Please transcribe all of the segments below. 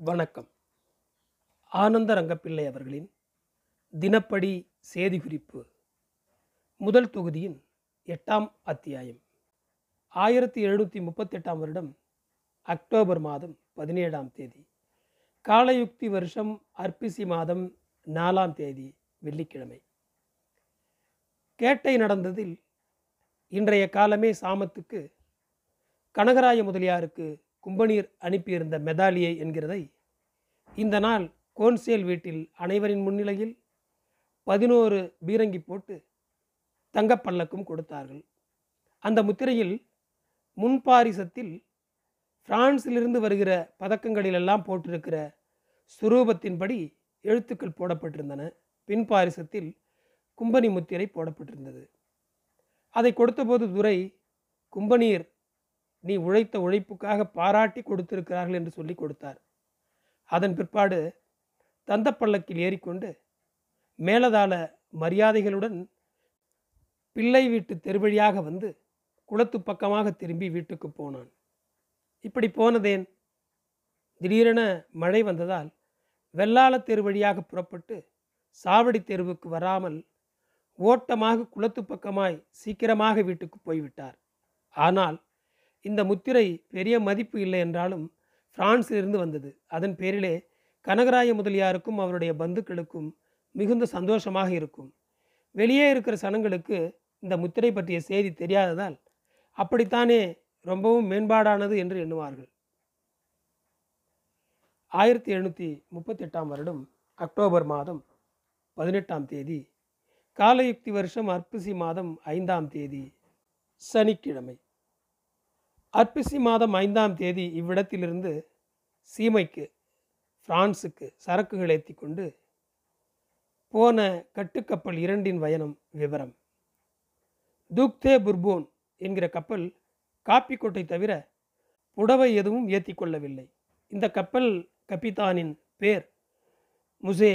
வணக்கம். ஆனந்த ரங்கப்பிள்ளை அவர்களின் தினப்படி செய்தி குறிப்பு முதல் தொகுதியின் எட்டாம் அத்தியாயம். ஆயிரத்தி எழுநூற்றி முப்பத்தெட்டாம் வருடம் அக்டோபர் மாதம் பதினேழாம் தேதி. காலயுக்தி வருஷம் அர்ப்பிசி மாதம் நாலாம் தேதி வெள்ளிக்கிழமை. கேட்டை நடந்ததில் இன்றைய காலமே சாமத்துக்கு கனகராய முதலியாருக்கு கும்பநீர் அனுப்பியிருந்த மெதாலியை என்கிறதை இந்த நாள் கோன்சேல் வீட்டில் அனைவரின் முன்னிலையில் பதினோரு பீரங்கி போட்டு தங்கப்பல்லக்கும் கொடுத்தார்கள். அந்த முத்திரையில் முன்பாரிசத்தில் பிரான்சிலிருந்து வருகிற பதக்கங்களிலெல்லாம் போட்டிருக்கிற சுரூபத்தின்படி எழுத்துக்கள் போடப்பட்டிருந்தன. பின்பாரிசத்தில் கும்பனி முத்திரை போடப்பட்டிருந்தது. அதை கொடுத்தபோது துரை கும்பநீர் நீ உழைத்த உழைப்புக்காக பாராட்டி கொடுத்திருக்கிறார்கள் என்று சொல்லி கொடுத்தார். அதன் பிற்பாடு தந்தப்பள்ளக்கில் ஏறிக்கொண்டு மேலதாள மரியாதைகளுடன் பிள்ளை வீட்டு தெருவழியாக வந்து குளத்து பக்கமாக திரும்பி வீட்டுக்கு போனான். இப்படி போனதேன். திடீரென மழை வந்ததால் வெள்ளாள தெரு வழியாக புறப்பட்டு சாவடி தெருவுக்கு வராமல் ஓட்டமாக குளத்து பக்கமாய் சீக்கிரமாக வீட்டுக்கு போய்விட்டார். ஆனால் இந்த முத்திரை பெரிய மதிப்பு இல்லை என்றாலும் பிரான்சிலிருந்து வந்தது. அதன் பேரிலே கனகராய முதலியாருக்கும் அவருடைய பந்துக்களுக்கும் மிகுந்த சந்தோஷமாக இருக்கும். வெளியே இருக்கிற சனங்களுக்கு இந்த முத்திரை பற்றிய செய்தி தெரியாததால் அப்படித்தானே ரொம்பவும் மேம்பாடானது என்று எண்ணுவார்கள். ஆயிரத்தி எழுநூற்றி முப்பத்தெட்டாம் வருடம் அக்டோபர் மாதம் பதினெட்டாம் தேதி காலயுக்தி வருஷம் அர்ப்பசி மாதம் ஐந்தாம் தேதி சனிக்கிழமை. அர்ப்பிசி மாதம் ஐந்தாம் தேதி இவ்விடத்திலிருந்து சீமைக்கு பிரான்சுக்கு சரக்குகள் ஏற்றி கொண்டு போன கட்டுக்கப்பல் இரண்டின் வயனம் விவரம். துக்தே புர்போன் என்கிற கப்பல் காப்பிக்கோட்டை தவிர புடவை எதுவும் ஏற்றி கொள்ளவில்லை இந்த கப்பல் கப்பித்தானின் பேர் முசே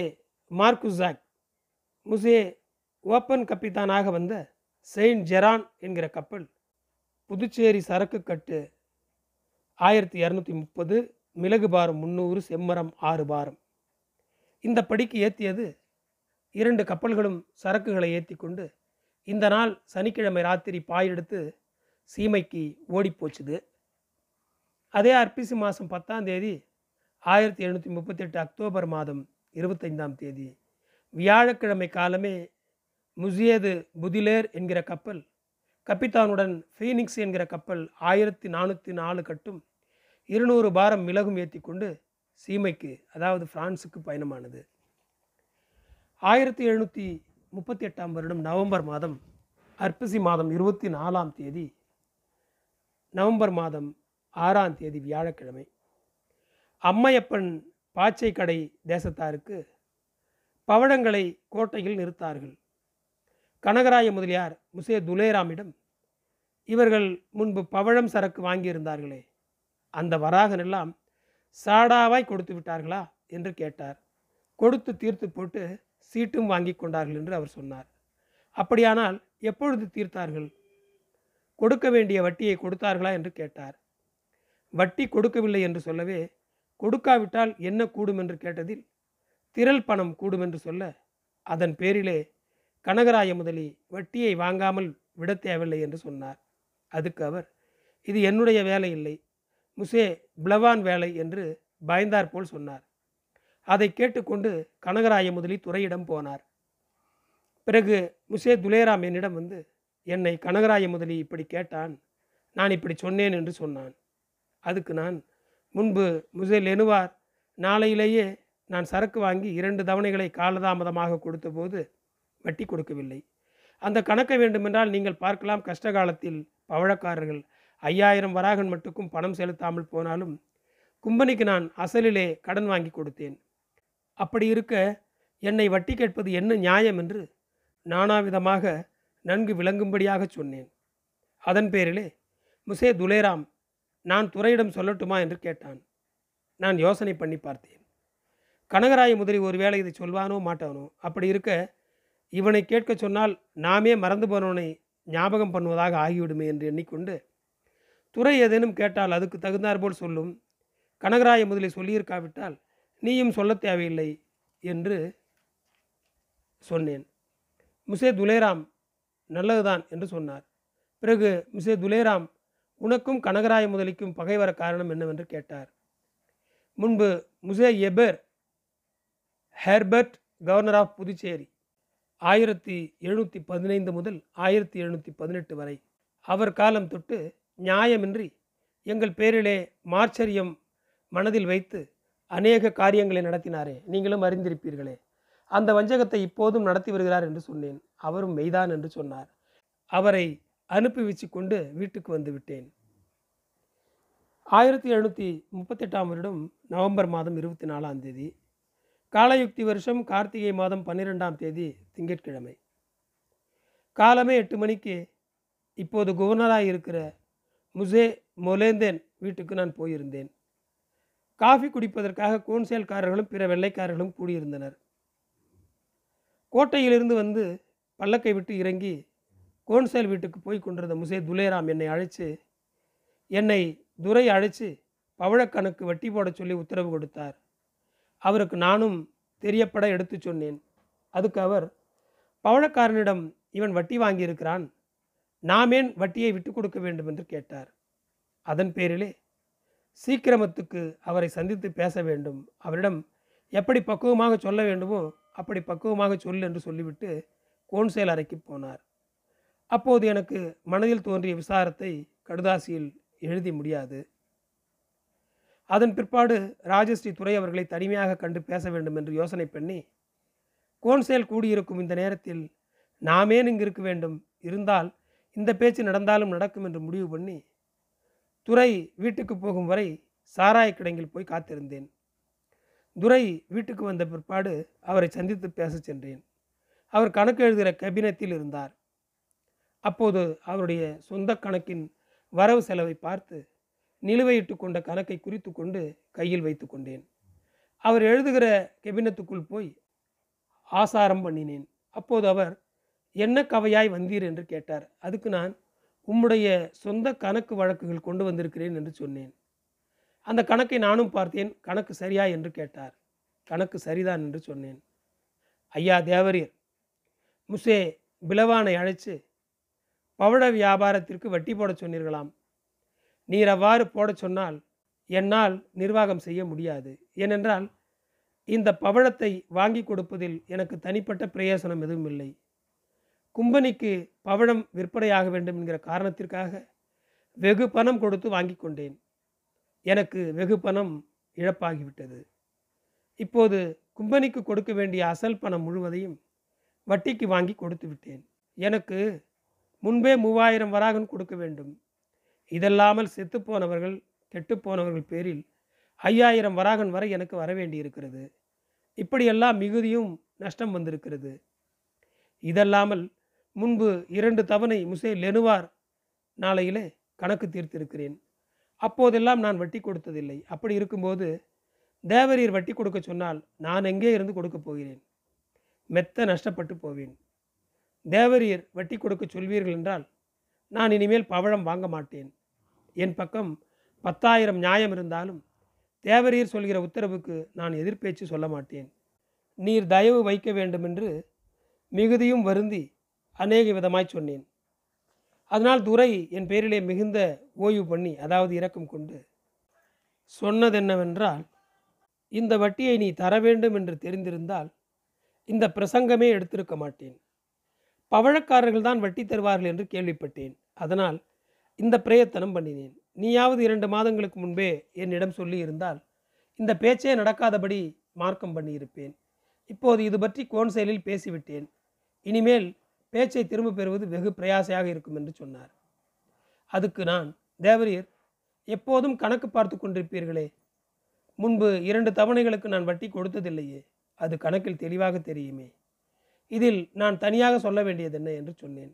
மார்க்குசாக். முசே ஓப்பன் கப்பித்தானாக வந்த செயின்ட் ஜெரான் என்கிற கப்பல் புதுச்சேரி சரக்கு கட்டு. ஆயிரத்தி இரநூத்தி முப்பது மிளகு பாரம் முந்நூறு செம்மரம் ஆறு பாரம். இந்த படிக்கு ஏற்றியது இரண்டு கப்பல்களும் சரக்குகளை ஏற்றி கொண்டு இந்த நாள் சனிக்கிழமை ராத்திரி பாயெடுத்து சீமைக்கு ஓடிப்போச்சுது. அதே அர்ப்பிசி மாதம் பத்தாம் தேதி ஆயிரத்தி எழுநூற்றி முப்பத்தெட்டு அக்டோபர் மாதம் இருபத்தைந்தாம் தேதி. வியாழக்கிழமை காலமே முசியது புதிலேர் என்கிற கப்பல் கப்பித்தானுடன் ஃபீனிக்ஸ் என்கிற கப்பல் ஆயிரத்தி நானூற்றி நாலு கட்டும் இருநூறு பாரம் மிளகும் ஏற்றி கொண்டு சீமைக்கு அதாவது பிரான்சுக்கு பயணமானது. ஆயிரத்தி எழுநூற்றி முப்பத்தி எட்டாம் வருடம் நவம்பர் மாதம் அர்ப்பசி மாதம் இருபத்தி நாலாம் தேதி நவம்பர் மாதம் ஆறாம் தேதி வியாழக்கிழமை. அம்மையப்பன் பாச்சை கடை தேசத்தாருக்கு பவழங்களை கோட்டையில் நிறுத்தார்கள். கனகராய முதலியார் முசே துலேராமிடம் இவர்கள் முன்பு பவழம் சரக்கு வாங்கியிருந்தார்களே அந்த வராகனெல்லாம் சாடாவாய் கொடுத்து விட்டார்களா? என்று கேட்டார். கொடுத்து தீர்த்து போட்டு சீட்டும் வாங்கி கொண்டார்கள் என்று அவர் சொன்னார். அப்படியானால் எப்பொழுது தீர்த்தார்கள்? கொடுக்க வேண்டிய வட்டியை கொடுத்தார்களா? என்று கேட்டார். வட்டி கொடுக்கவில்லை என்று சொல்லவே கொடுக்காவிட்டால் என்ன கூடும்? என்று கேட்டதில் திரள் பணம் கூடும் என்று சொல்ல அதன் பேரிலே கனகராய முதலி வட்டியை வாங்காமல் விட தேவையில்லை என்று சொன்னார். அதுக்கு அவர் இது என்னுடைய வேலை இல்லை. முசே பிளவான் வேலை என்று பயந்தார் போல் சொன்னார். அதை கேட்டுக்கொண்டு கனகராய முதலி துறையிடம் போனார். பிறகு முசே துலேராம் என்னிடம் வந்து என்னை கனகராய முதலி இப்படி கேட்டான். நான் இப்படி சொன்னேன் என்று சொன்னான். அதுக்கு நான் முன்பு முசே லெனுவார் நாளையிலேயே நான் சரக்கு வாங்கி இரண்டு தவணைகளை காலதாமதமாக கொடுத்தபோது வட்டி கொடுக்கவில்லை. அந்த கணக்கை வேண்டுமென்றால் நீங்கள் பார்க்கலாம் கஷ்ட காலத்தில் பவழக்காரர்கள் ஐயாயிரம் வராகன் மட்டுக்கும் பணம் செலுத்தாமல் போனாலும் கும்பனிக்கு நான் அசலிலே கடன் வாங்கி கொடுத்தேன். அப்படி இருக்க என்னை வட்டி கேட்பது என்ன நியாயம் என்று நானாவிதமாக நன்கு விளங்கும்படியாக சொன்னேன். அதன் பேரிலே முசே துலேராம் நான் துறையிடம் சொல்லட்டுமா? என்று கேட்டான். நான் யோசனை பண்ணி பார்த்தேன். கனகராய முதலி ஒருவேளை இதை சொல்வானோ மாட்டானோ? அப்படி இருக்க இவனை கேட்க சொன்னால் நாமே மறந்து போனவனை ஞாபகம் பண்ணுவதாக ஆகிவிடுமே என்று எண்ணிக்கொண்டு துறை ஏதேனும் கேட்டால் அதுக்கு தகுந்தாற்போல் சொல்லும். கனகராய முதலை சொல்லியிருக்காவிட்டால் நீயும் சொல்ல தேவையில்லை என்று சொன்னேன். முசே துலேராம் நல்லதுதான் என்று சொன்னார். பிறகு மிசே துலேராம் உனக்கும் கனகராய முதலிக்கும் பகை வர காரணம் என்னவென்று கேட்டார். முன்பு Monsieur Hebert Herbert governor of Puducherry ஆயிரத்தி எழுநூற்றி பதினைந்து முதல் ஆயிரத்தி எழுநூற்றி பதினெட்டு வரை. அவர் காலம் தொட்டு நியாயமின்றி எங்கள் பேரிலே மார்ச்சரியம் மனதில் வைத்து அநேக காரியங்களை நடத்தினாரே. நீங்களும் அறிந்திருப்பீர்களே. அந்த வஞ்சகத்தை இப்போதும் நடத்தி வருகிறார் என்று சொன்னேன். அவரும் மெய்தான் என்று சொன்னார். அவரை அனுப்பி வச்சு கொண்டு வீட்டுக்கு வந்து விட்டேன். ஆயிரத்தி எழுநூற்றி முப்பத்தெட்டாம் வருடம் நவம்பர் மாதம் இருபத்தி நாலாம் தேதி காலயுக்தி வருஷம் கார்த்திகை மாதம் பன்னிரெண்டாம் தேதி திங்கட்கிழமை. காலமே எட்டு மணிக்கு. இப்போது கவர்னராக இருக்கிற முசே மொலேந்தேன் வீட்டுக்கு நான் போயிருந்தேன். காஃபி குடிப்பதற்காக கோன்சேல்காரர்களும் பிற வெள்ளைக்காரர்களும் கூடியிருந்தனர். கோட்டையிலிருந்து வந்து பல்லக்கை விட்டு இறங்கி கோன்சேல் வீட்டுக்கு போய் கொண்டிருந்த முசே துலேராம் என்னை அழைச்சு என்னை துரை அழைச்சு பவழக்கணக்கு வட்டி போட சொல்லி உத்தரவு கொடுத்தார். அவருக்கு நானும் தெரியப்பட எடுத்து சொன்னேன். அதுக்கு அவர் பவழக்காரனிடம் இவன் வட்டி வாங்கியிருக்கிறான் நாமேன் வட்டியை விட்டு கொடுக்க வேண்டும் என்று கேட்டார். அதன் பேரிலே சீக்கிரமத்துக்கு அவரை சந்தித்து பேச வேண்டும். அவரிடம் எப்படி பக்குவமாக சொல்ல வேண்டுமோ அப்படி பக்குவமாக சொல் என்று சொல்லிவிட்டு கோன்சேல் அறைக்கு போனார். அப்போது எனக்கு மனதில் தோன்றிய விசாரத்தை கடுதாசியில் எழுதி முடியாது. அதன் பிற்பாடு ராஜஸ்ரீ துறை அவர்களை தனிமையாக கண்டு பேச வேண்டும் என்று யோசனை பண்ணி கோன்சேல் கூடியிருக்கும் இந்த நேரத்தில் நாமேன் இங்கு இருக்க வேண்டும். இருந்தால் இந்த பேச்சு நடந்தாலும் நடக்கும் என்று முடிவு பண்ணி துரை வீட்டுக்கு போகும் வரை சாராய கிடங்கில் போய் காத்திருந்தேன். துரை வீட்டுக்கு வந்த பிற்பாடு அவரை சந்தித்து பேசச் சென்றேன். அவர் கணக்கு எழுதுகிற கபினத்தில் இருந்தார். அப்போது அவருடைய சொந்த கணக்கின் வரவு செலவை பார்த்து நிலுவையிட்டு கொண்ட கணக்கை குறித்து கொண்டு கையில் வைத்து கொண்டேன். அவர் எழுதுகிற கெபினத்துக்குள் போய் ஆசாரம் பண்ணினேன். அப்போது அவர் என்ன கவையாய் வந்தீர்? என்று கேட்டார். அதுக்கு நான் உம்முடைய சொந்த கணக்கு வழக்குகள் கொண்டு வந்திருக்கிறேன் என்று சொன்னேன். அந்த கணக்கை நானும் பார்த்தேன். கணக்கு சரியா? என்று கேட்டார். கணக்கு சரிதான் என்று சொன்னேன். ஐயா தேவரீர் முசே பிலவானை அழைச்சு பவழ வியாபாரத்திற்கு வட்டி போட சொன்னீர்களாம். நீர் அவ்வாறு போடச் சொன்னால் என்னால் நிர்வாகம் செய்ய முடியாது. ஏனென்றால் இந்த பவழத்தை வாங்கி கொடுப்பதில் எனக்கு தனிப்பட்ட பிரயோசனம் எதுவும் இல்லை. கும்பனிக்கு பவழம் விற்பனையாக வேண்டும் என்கிற காரணத்திற்காக வெகு பணம் கொடுத்து வாங்கி கொண்டேன். எனக்கு வெகு பணம் இழப்பாகிவிட்டது. இப்போது கும்பனிக்கு கொடுக்க வேண்டிய அசல் பணம் முழுவதையும் வட்டிக்கு வாங்கி கொடுத்து விட்டேன். எனக்கு முன்பே மூவாயிரம் வராகன் கொடுக்க வேண்டும். இதல்லாமல் செத்துப்போனவர்கள் கெட்டுப்போனவர்கள் பேரில் ஐயாயிரம் வராகன் வரை எனக்கு வர வேண்டியிருக்கிறது இப்படியெல்லாம் மிகுதியும் நஷ்டம் வந்திருக்கிறது. இதல்லாமல் முன்பு இரண்டு தவணை முசே லெனுவார் நாளையிலே கணக்கு தீர்த்திருக்கிறேன். அப்போதெல்லாம் நான் வட்டி கொடுத்ததில்லை. அப்படி இருக்கும்போது தேவரீர் வட்டி கொடுக்க சொன்னால் நான் எங்கே இருந்து கொடுக்க போகிறேன்? மெத்த நஷ்டப்பட்டு போவேன். தேவரீர் வட்டி கொடுக்க சொல்வீர்கள் என்றால் நான் இனிமேல் பவழம் வாங்க மாட்டேன். என் பக்கம் பத்தாயிரம் நியாயம் இருந்தாலும் தேவரீர் சொல்கிற உத்தரவுக்கு நான் எதிர்பேச்சு சொல்ல மாட்டேன். நீர் தயவு வைக்க வேண்டுமென்று மிகுதியும் வருந்தி அநேக விதமாய் சொன்னேன். அதனால் துரை என் பேரிலே மிகுந்த ஓய்வு பண்ணி அதாவது இரக்கம் கொண்டு சொன்னதென்னவென்றால் இந்த வட்டியை நீ தர வேண்டும் என்று தெரிந்திருந்தால் இந்த பிரசங்கமே எடுத்திருக்க மாட்டேன். பவழக்காரர்கள் தான் வட்டி தருவார்கள் என்று கேள்விப்பட்டேன். அதனால் இந்த பிரயத்தனம் பண்ணினேன். நீயாவது இரண்டு மாதங்களுக்கு முன்பே என்னிடம் சொல்லி இருந்தால் இந்த பேச்சே நடக்காதபடி மார்க்கம் பண்ணியிருப்பேன். இப்போது இது பற்றி கோன்செயலில் பேசிவிட்டேன். இனிமேல் பேச்சை திரும்ப பெறுவது வெகு பிரயாசையாக இருக்கும் என்று சொன்னார். அதுக்கு நான் தேவரீர் எப்போதும் கணக்கு பார்த்து கொண்டிருப்பீர்களே. முன்பு இரண்டு தவணைகளுக்கு நான் வட்டி கொடுத்ததில்லையே. அது கணக்கில் தெளிவாக தெரியுமே. இதில் நான் தனியாக சொல்ல வேண்டியது என்ன என்று சொன்னேன்.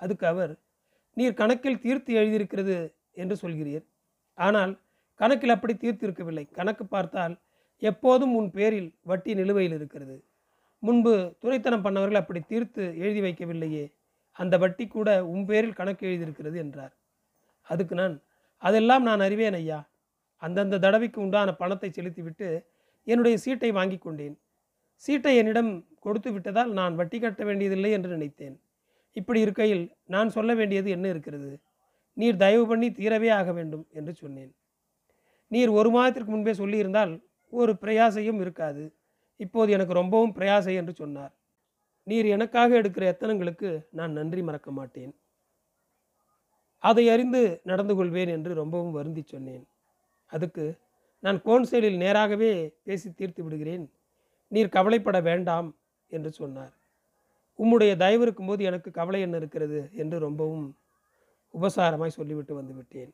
அதுக்கு அவர் நீர் கணக்கில் தீர்த்து எழுதியிருக்கிறது என்று சொல்கிறீர். ஆனால் கணக்கில் அப்படி தீர்த்திருக்கவில்லை. கணக்கு பார்த்தால் எப்போதும் உன் பேரில் வட்டி நிலுவையில் இருக்கிறது. முன்பு துறைத்தனம் பண்ணவர்கள் அப்படி தீர்த்து எழுதி வைக்கவில்லையே. அந்த வட்டி கூட உன் பேரில் கணக்கு எழுதியிருக்கிறது என்றார். அதுக்கு நான் அதெல்லாம் நான் அறிவேன் ஐயா. அந்தந்த தடவைக்கு உண்டான பணத்தை செலுத்திவிட்டு என்னுடைய சீட்டை வாங்கி கொண்டேன். சீட்டை என்னிடம் கொடுத்து விட்டதால் நான் வட்டி கட்ட வேண்டியதில்லை என்று நினைத்தேன். இப்படி இருக்கையில் நான் சொல்ல வேண்டியது என்ன இருக்கிறது? நீர் தயவு பண்ணி தீரவே ஆக வேண்டும் என்று சொன்னேன். நீர் ஒரு மாதத்திற்கு முன்பே சொல்லியிருந்தால் ஒரு பிரயாசையும் இருக்காது. இப்போது எனக்கு ரொம்பவும் பிரயாசை என்று சொன்னார். நீர் எனக்காக எடுக்கிற எத்தனங்களுக்கு நான் நன்றி மறக்க மாட்டேன். அதை அறிந்து நடந்து கொள்வேன் என்று ரொம்பவும் வருந்தி சொன்னேன். அதுக்கு நான் கோன்சேலில் நேராகவே பேசி தீர்த்து விடுகிறேன். நீர் கவலைப்பட வேண்டாம் என்று சொன்னார். உம்முடைய தயவு இருக்கும்போது எனக்கு கவலை என்ன இருக்கிறது என்று ரொம்பவும் உபசாரமாய் சொல்லிவிட்டு வந்துவிட்டேன்.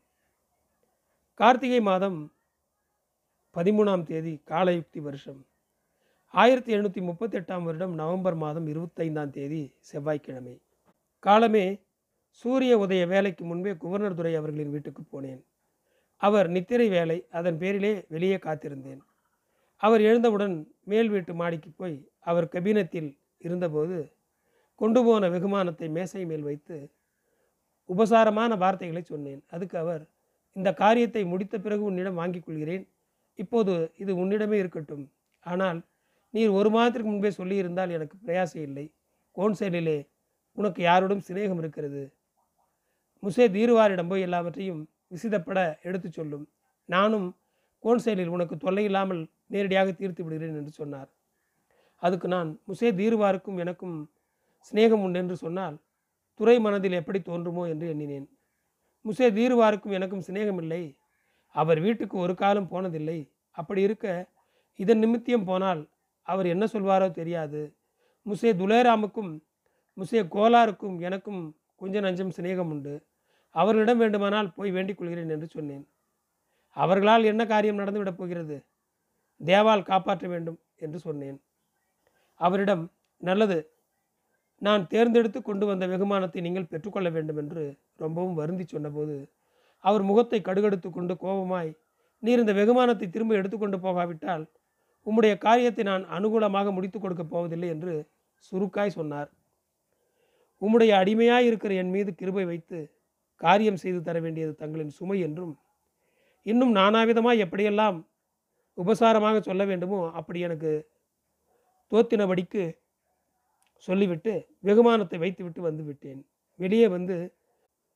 கார்த்திகை மாதம் பதிமூணாம் தேதி காலயுக்தி வருஷம். ஆயிரத்தி எழுநூற்றி முப்பத்தெட்டாம் வருடம் நவம்பர் மாதம் இருபத்தைந்தாம் தேதி செவ்வாய்க்கிழமை. காலமே சூரிய உதய வேலைக்கு முன்பே குவர்னர் துரை அவர்களின் வீட்டுக்கு போனேன். அவர் நித்திரை வேலை அதன் பேரிலே வெளியே காத்திருந்தேன். அவர் எழுந்தவுடன் மேல் வீட்டு மாடிக்கு போய் அவர் கபினத்தில் இருந்தபோது கொண்டு போன வெகுமானத்தை மேசை மேல் வைத்து உபசாரமான வார்த்தைகளை சொன்னேன். அதுக்கு அவர் இந்த காரியத்தை முடித்த பிறகு உன்னிடம் வாங்கிக் கொள்கிறேன். இப்போது இது உன்னிடமே இருக்கட்டும். ஆனால் நீர் ஒரு மாதத்திற்கு முன்பே சொல்லியிருந்தால் எனக்கு பிரயாசம் இல்லை. கோன்சேலிலே உனக்கு யாரோடும் சிநேகம் இருக்கிறது. முசே தீருவாரிடம் போய் எல்லாவற்றையும் விசிதப்பட எடுத்துச் சொல்லும். நானும் கோன்சேலில் உனக்கு தொல்லை இல்லாமல் நேரடியாக தீர்த்து விடுகிறேன் என்று சொன்னார். அதுக்கு நான் முசே தீருவாருக்கும் எனக்கும் சிநேகம் உண்டு என்று சொன்னால் துறை மனதில் எப்படி தோன்றுமோ என்று எண்ணினேன். முசே தீருவாருக்கும் எனக்கும் சிநேகமில்லை அவர் வீட்டுக்கு ஒரு காலம் போனதில்லை. அப்படி இருக்க இதன் நிமித்தியம் போனால் அவர் என்ன சொல்வாரோ தெரியாது. முசே துலேராமுக்கும் முசே கோலாருக்கும் எனக்கும் கொஞ்ச நஞ்சம் சிநேகம் உண்டு. அவர்களிடம் வேண்டுமானால் போய் வேண்டிக் கொள்கிறேன் என்று சொன்னேன். அவர்களால் என்ன காரியம் நடந்துவிடப் போகிறது? தேவால் காப்பாற்ற வேண்டும் என்று சொன்னேன். அவரிடம் நல்லது நான் தேர்ந்தெடுத்து கொண்டு வந்த வெகுமானத்தை நீங்கள் பெற்றுக்கொள்ள வேண்டும் என்று ரொம்பவும் வருந்தி சொன்னபோது அவர் முகத்தை கடுகடுத்து கொண்டு கோபமாய் நீர் இந்த வெகுமானத்தை திரும்ப எடுத்துக்கொண்டு போகாவிட்டால் உம்முடைய காரியத்தை நான் அனுகூலமாக முடித்து கொடுக்கப் போவதில்லை என்று சுருக்காய் சொன்னார். உம்முடைய அடிமையாய் இருக்கிற என் மீது கிருபை வைத்து காரியம் செய்து தர வேண்டியது தங்களின் சுமை என்றும் இன்னும் நானாவிதமாக எப்படியெல்லாம் உபசாரமாக சொல்ல வேண்டுமோ அப்படி எனக்கு தோத்தினபடிக்கு சொல்லிவிட்டு வெகுமானத்தை வைத்துவிட்டு வந்து விட்டேன். வெளியே வந்து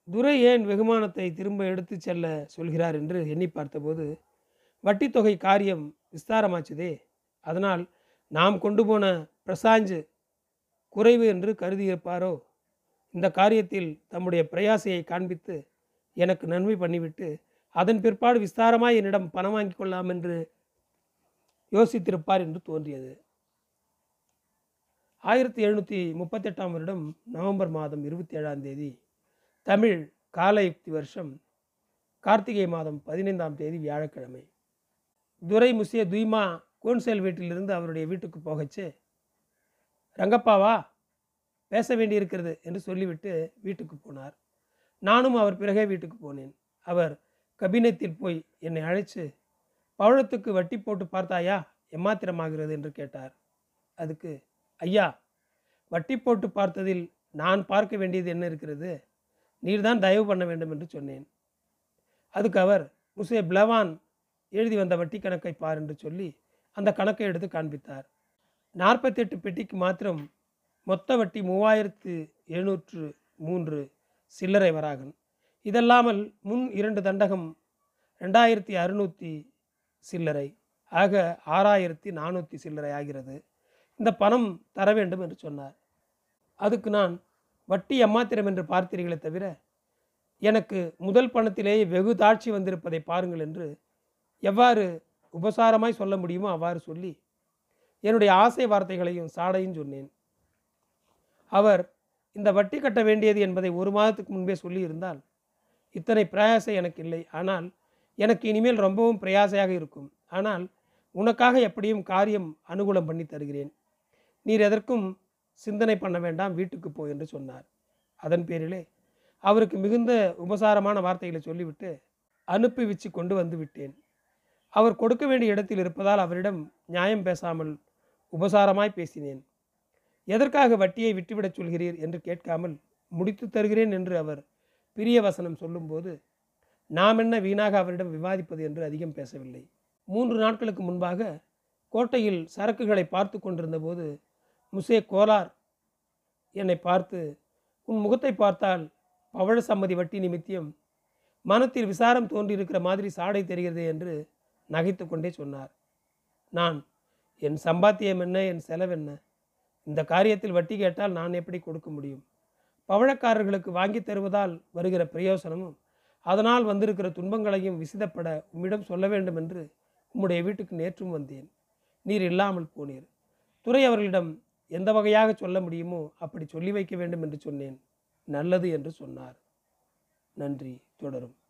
துரை ஏன் வெகுமானத்தை திரும்ப எடுத்து செல்ல சொல்கிறார்? என்று எண்ணி பார்த்தபோது வட்டித்தொகை காரியம் விஸ்தாரமாச்சுதே. அதனால் நாம் கொண்டு போன பிரசாஞ்சு குறைவு என்று கருதியிருப்பாரோ? இந்த காரியத்தில் தம்முடைய பிரயாசையை காண்பித்து எனக்கு நன்மை பண்ணிவிட்டு அதன் பிற்பாடு விஸ்தாரமாய் என்னிடம் பணம் வாங்கி கொள்ளலாம் என்று யோசித்திருப்பார் என்று தோன்றியது. ஆயிரத்தி எழுநூற்றி முப்பத்தெட்டாம் வருடம் நவம்பர் மாதம் இருபத்தி ஏழாம் தேதி தமிழ் காலயுக்தி வருஷம் கார்த்திகை மாதம் பதினைந்தாம் தேதி வியாழக்கிழமை. துரை முசிய துய்மா கோன்சேல் வீட்டிலிருந்து அவருடைய வீட்டுக்கு போகச்சு. ரங்கப்பாவா பேச வேண்டியிருக்கிறது என்று சொல்லிவிட்டு வீட்டுக்கு போனார். நானும் அவர் பிறகே வீட்டுக்கு போனேன். அவர் கபினத்தில் போய் என்னை அழைச்சு பவழத்துக்கு வட்டி போட்டு பார்த்தாயா? எம்மாத்திரமாகிறது என்று கேட்டார். அதுக்கு ஐயா வட்டி போட்டு பார்த்ததில் நான் பார்க்க வேண்டியது என்ன இருக்கிறது? நீர்தான் தயவு பண்ண வேண்டும் என்று சொன்னேன். அதுக்கு அவர் முசே பிளவான் எழுதி வந்த வட்டி கணக்கை பார் என்று சொல்லி அந்த கணக்கை எடுத்து காண்பித்தார். நாற்பத்தெட்டு பெட்டிக்கு மாத்திரம் மொத்த வட்டி மூவாயிரத்து எழுநூற்று மூன்று சில்லறை வராகன். இதல்லாமல் முன் இரண்டு தண்டகம் ரெண்டாயிரத்தி அறுநூற்றி சில்லறை ஆக ஆறாயிரத்தி நானூற்றி சில்லறை ஆகிறது. இந்த பணம் தர வேண்டும் என்று சொன்னார். அதுக்கு நான் வட்டி எம்மாத்திரம் என்று பார்த்தீர்களே தவிர எனக்கு முதல் பணத்திலேயே வெகு தாட்சி வந்திருப்பதை பாருங்கள் என்று எவ்வாறு உபசாரமாய் சொல்ல முடியுமோ அவ்வாறு சொல்லி என்னுடைய ஆசை வார்த்தைகளையும் சாடையும் சொன்னேன். அவர் இந்த வட்டி கட்ட வேண்டியது என்பதை ஒரு மாதத்துக்கு முன்பே சொல்லியிருந்தால் இத்தனை பிரயாசை எனக்கு இல்லை. ஆனால் எனக்கு இனிமேல் ரொம்பவும் பிரயாசையாக இருக்கும். ஆனால் உனக்காக எப்படியும் காரியம் அனுகூலம் பண்ணி தருகிறேன். நீர் எதற்கும் சிந்தனை பண்ண வேண்டாம் வீட்டுக்கு போ என்று சொன்னார். அதன் பேரிலே அவருக்கு மிகுந்த உபசாரமான வார்த்தைகளை சொல்லிவிட்டு அனுப்பி வச்சு கொண்டு வந்து விட்டேன். அவர் கொடுக்க வேண்டிய இடத்தில் இருப்பதால் அவரிடம் நியாயம் பேசாமல் உபசாரமாய் பேசினேன். எதற்காக வட்டியை விட்டுவிடச் சொல்கிறீர்? என்று கேட்காமல் முடித்து தருகிறேன் என்று அவர் பிரிய வசனம் சொல்லும்போது நாம் என்ன வீணாக அவரிடம் விவாதிப்பது? என்று அதிகம் பேசவில்லை. மூன்று நாட்களுக்கு முன்பாக கோட்டையில் சரக்குகளை பார்த்து கொண்டிருந்த போது முசே கோலார் என்னை பார்த்து உன் முகத்தை பார்த்தால் பவழ சம்மதி வட்டி நிமித்தியம் மனத்தில் விசாரம் தோன்றியிருக்கிற மாதிரி சாடை தெரிகிறது என்று நகைத்து கொண்டே சொன்னார். நான் என் சம்பாத்தியம் என்ன என் செலவென்ன இந்த காரியத்தில் வட்டி கேட்டால் நான் எப்படி கொடுக்க முடியும்? பவழக்காரர்களுக்கு வாங்கி தருவதால் வருகிற பிரயோசனமும் அதனால் வந்திருக்கிற துன்பங்களையும் விசிதப்பட உம்மிடம் சொல்ல வேண்டும் என்று உம்முடைய வீட்டுக்கு நேற்றும் வந்தேன். நீர் இல்லாமல் போனீர். துறை அவர்களிடம் எந்த வகையாக சொல்ல முடியுமோ அப்படி சொல்லி வைக்க வேண்டும் என்று சொன்னேன். நல்லது என்று சொன்னார். நன்றி. தொடரும்.